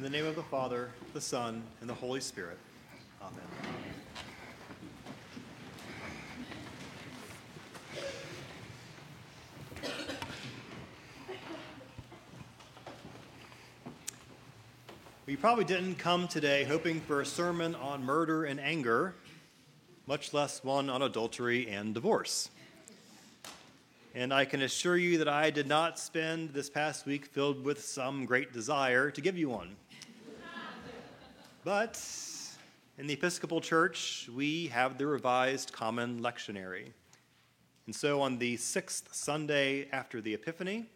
In the name of the Father, the Son, and the Holy Spirit. Amen. We probably didn't come today hoping for a sermon on murder and anger, much less one on adultery and divorce. And I can assure you that I did not spend this past week filled with some great desire to give you one. But in the Episcopal Church, we have the Revised Common Lectionary. And so on the sixth Sunday after the Epiphany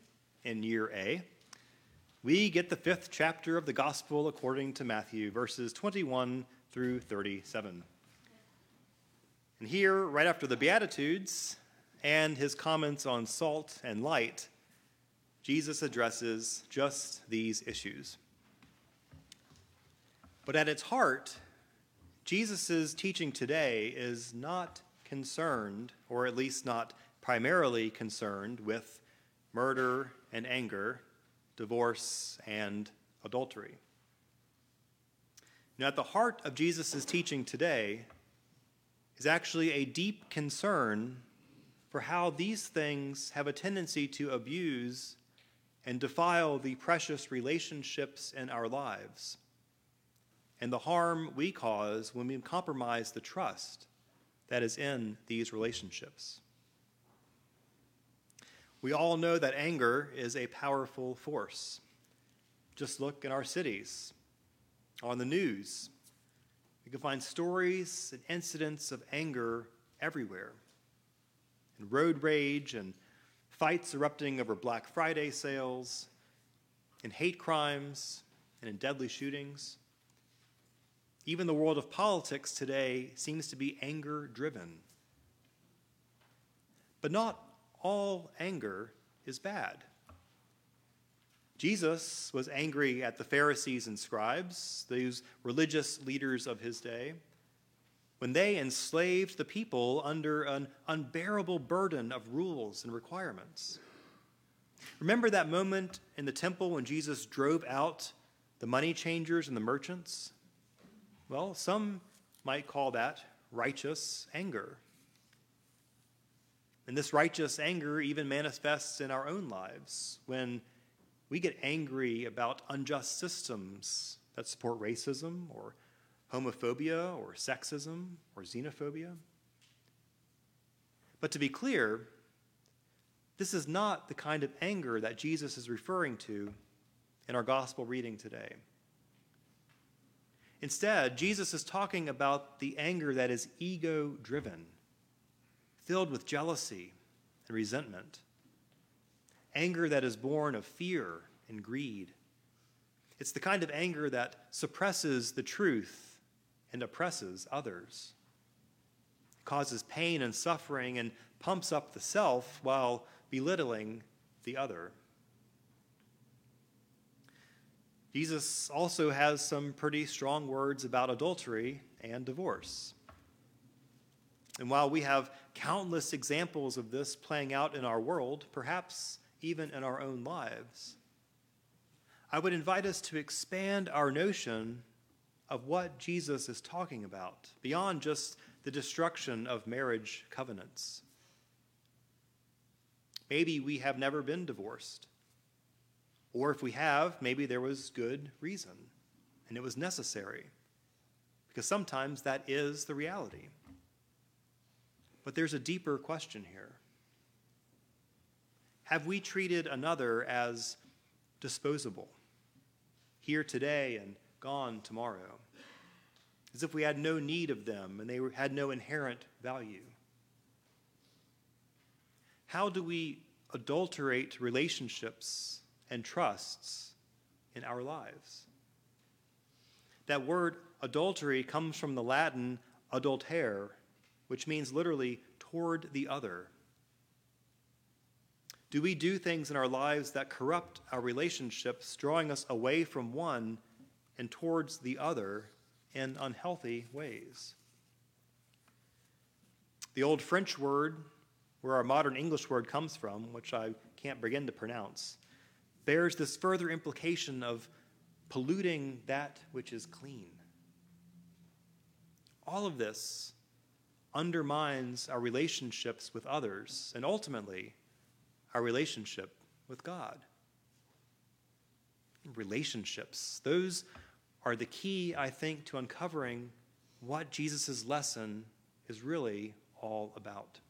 in year A, we get the fifth chapter of the Gospel according to Matthew, verses 21 through 37. And here, right after the Beatitudes, and his comments on salt and light, Jesus addresses just these issues. But at its heart, Jesus' teaching today is not concerned, or at least not primarily concerned, with murder and anger, divorce and adultery. Now, at the heart of Jesus' teaching today is actually a deep concern for how these things have a tendency to abuse and defile the precious relationships in our lives, and the harm we cause when we compromise the trust that is in these relationships. We all know that anger is a powerful force. Just look in our cities, on the news. You can find stories and incidents of anger everywhere and road rage and fights erupting over Black Friday sales, in hate crimes, and in deadly shootings. Even the world of politics today seems to be anger driven. But not all anger is bad. Jesus was angry at the Pharisees and scribes, those religious leaders of his day when they enslaved the people under an unbearable burden of rules and requirements. Remember that moment in the temple when Jesus drove out the money changers and the merchants? Well, some might call that righteous anger. And this righteous anger even manifests in our own lives when we get angry about unjust systems that support racism or homophobia or sexism or xenophobia. But to be clear, this is not the kind of anger that Jesus is referring to in our gospel reading today. Instead, Jesus is talking about the anger that is ego driven, filled with jealousy and resentment, anger that is born of fear and greed. It's the kind of anger that suppresses the truth and oppresses others. It causes pain and suffering and pumps up the self while belittling the other. Jesus also has some pretty strong words about adultery and divorce. And while we have countless examples of this playing out in our world, perhaps even in our own lives, I would invite us to expand our notion of what Jesus is talking about, beyond just the destruction of marriage covenants. Maybe we have never been divorced. Or if we have, maybe there was good reason and it was necessary. Because sometimes that is the reality. But there's a deeper question here. Have we treated another as disposable, here today and gone tomorrow, as if we had no need of them and they had no inherent value. How do we adulterate relationships and trusts in our lives? That word adultery comes from the Latin adultere, which means literally toward the other. Do we do things in our lives that corrupt our relationships, drawing us away from one and towards the other in unhealthy ways. The old French word, where our modern English word comes from, which I can't begin to pronounce, bears this further implication of polluting that which is clean. All of this undermines our relationships with others and ultimately our relationship with God. Relationships, those are the key, I think, to uncovering what Jesus' lesson is really all about.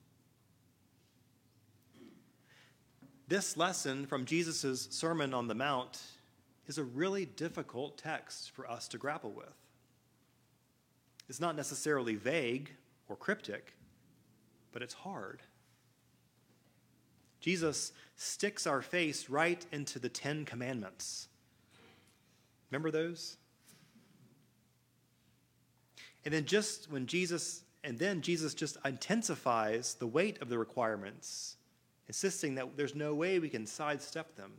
This lesson from Jesus' Sermon on the Mount is a really difficult text for us to grapple with. It's not necessarily vague or cryptic, but it's hard. Jesus sticks our face right into the Ten Commandments. Remember those? And then just when Jesus, and then Jesus just intensifies the weight of the requirements, insisting that there's no way we can sidestep them.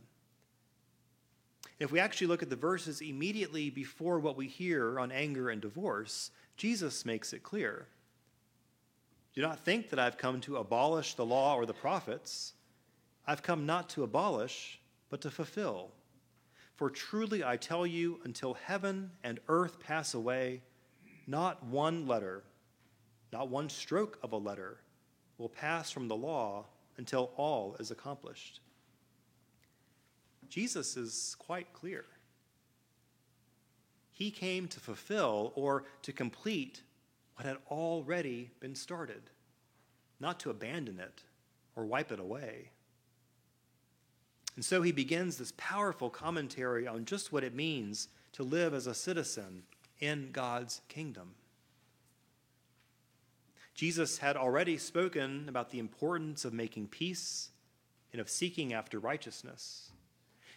If we actually look at the verses immediately before what we hear on anger and divorce, Jesus makes it clear. Do not think that I've come to abolish the law or the prophets. I've come not to abolish, but to fulfill. For truly I tell you, until heaven and earth pass away, not one letter, not one stroke of a letter will pass from the law until all is accomplished. Jesus is quite clear. He came to fulfill or to complete what had already been started, not to abandon it or wipe it away. And so he begins this powerful commentary on just what it means to live as a citizen in God's kingdom. Jesus had already spoken about the importance of making peace and of seeking after righteousness.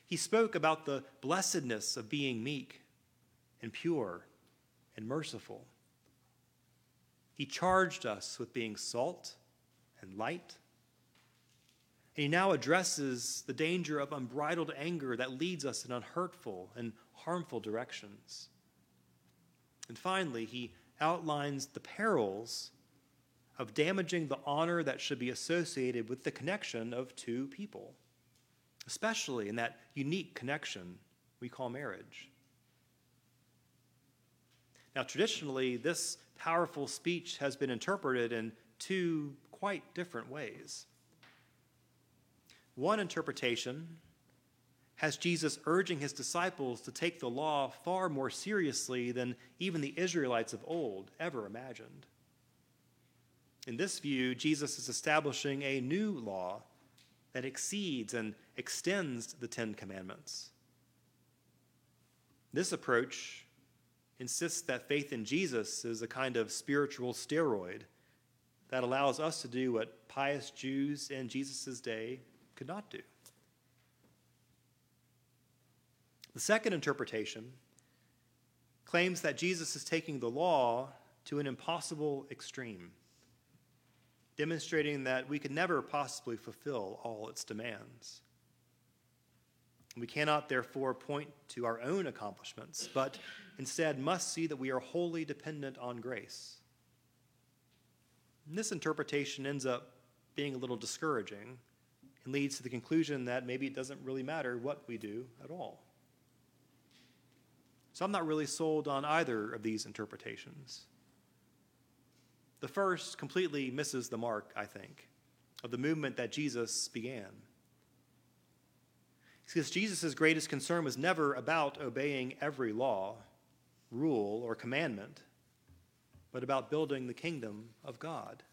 He spoke about the blessedness of being meek and pure and merciful. He charged us with being salt and light. And he now addresses the danger of unbridled anger that leads us in unhurtful and harmful directions. And finally, he outlines the perils of damaging the honor that should be associated with the connection of two people, especially in that unique connection we call marriage. Now, traditionally, this powerful speech has been interpreted in two quite different ways. One interpretation has Jesus urging his disciples to take the law far more seriously than even the Israelites of old ever imagined. In this view, Jesus is establishing a new law that exceeds and extends the Ten Commandments. This approach insists that faith in Jesus is a kind of spiritual steroid that allows us to do what pious Jews in Jesus' day could not do. The second interpretation claims that Jesus is taking the law to an impossible extreme, demonstrating that we could never possibly fulfill all its demands. We cannot, therefore, point to our own accomplishments, but instead must see that we are wholly dependent on grace. And this interpretation ends up being a little discouraging and leads to the conclusion that maybe it doesn't really matter what we do at all. So I'm not really sold on either of these interpretations. The first completely misses the mark, I think, of the movement that Jesus began. Because Jesus' greatest concern was never about obeying every law, rule, or commandment, but about building the kingdom of God.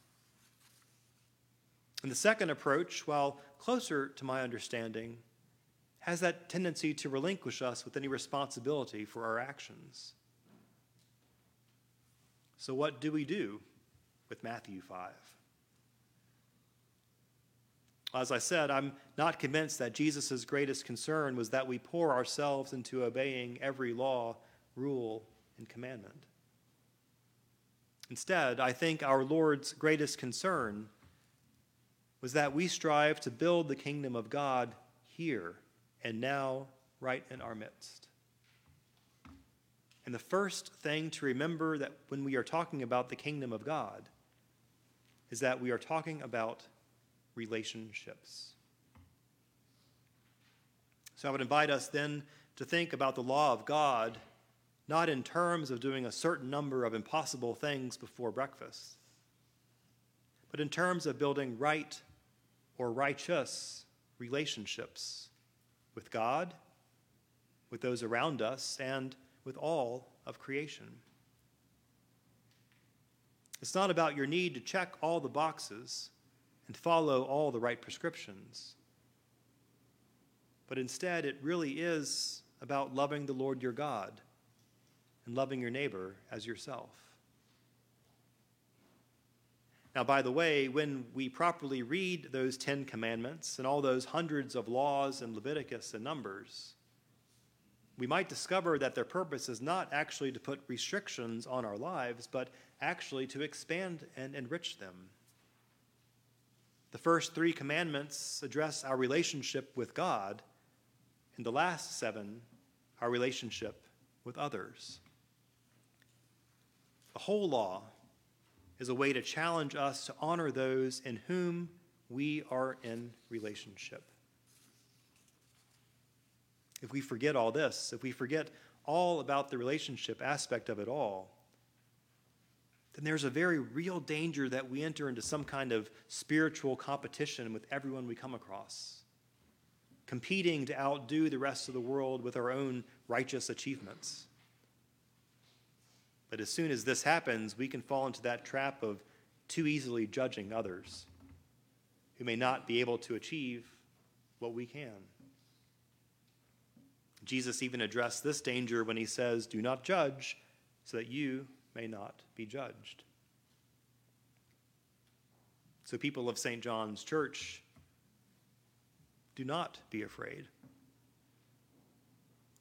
And the second approach, while closer to my understanding, has that tendency to relinquish us with any responsibility for our actions. So, what do we do with Matthew 5? As I said, I'm not convinced that Jesus' greatest concern was that we pour ourselves into obeying every law, rule, and commandment. Instead, I think our Lord's greatest concern was that we strive to build the kingdom of God here and now, right in our midst. And the first thing to remember that when we are talking about the kingdom of God is that we are talking about relationships. So I would invite us then to think about the law of God not in terms of doing a certain number of impossible things before breakfast, but in terms of building right or righteous relationships with God, with those around us, and with all of creation. It's not about your need to check all the boxes and follow all the right prescriptions, but instead, it really is about loving the Lord your God and loving your neighbor as yourself. Now, by the way, when we properly read those Ten Commandments and all those hundreds of laws in Leviticus and Numbers, we might discover that their purpose is not actually to put restrictions on our lives, but actually to expand and enrich them. The first three commandments address our relationship with God, and the last seven, our relationship with others. The whole law is a way to challenge us to honor those in whom we are in relationship if we forget all this, if we forget all about the relationship aspect of it all, then there's a very real danger that we enter into some kind of spiritual competition with everyone we come across, competing to outdo the rest of the world with our own righteous achievements. But as soon as this happens, we can fall into that trap of too easily judging others who may not be able to achieve what we can. Jesus even addressed this danger when he says, Do not judge, so that you may not be judged. So, people of St. John's Church, do not be afraid.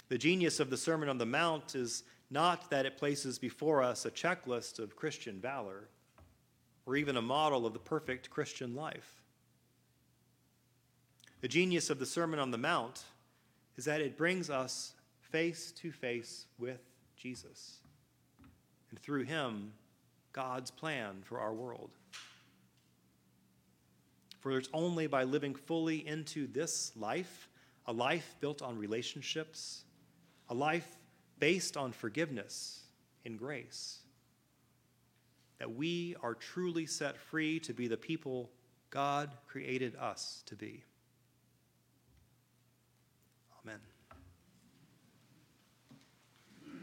The genius of the Sermon on the Mount is not that it places before us a checklist of Christian valor or even a model of the perfect Christian life. The genius of the Sermon on the Mount is that it brings us face to face with Jesus. And through him, God's plan for our world. For it's only by living fully into this life, a life built on relationships, a life based on forgiveness and grace, that we are truly set free to be the people God created us to be. Amen.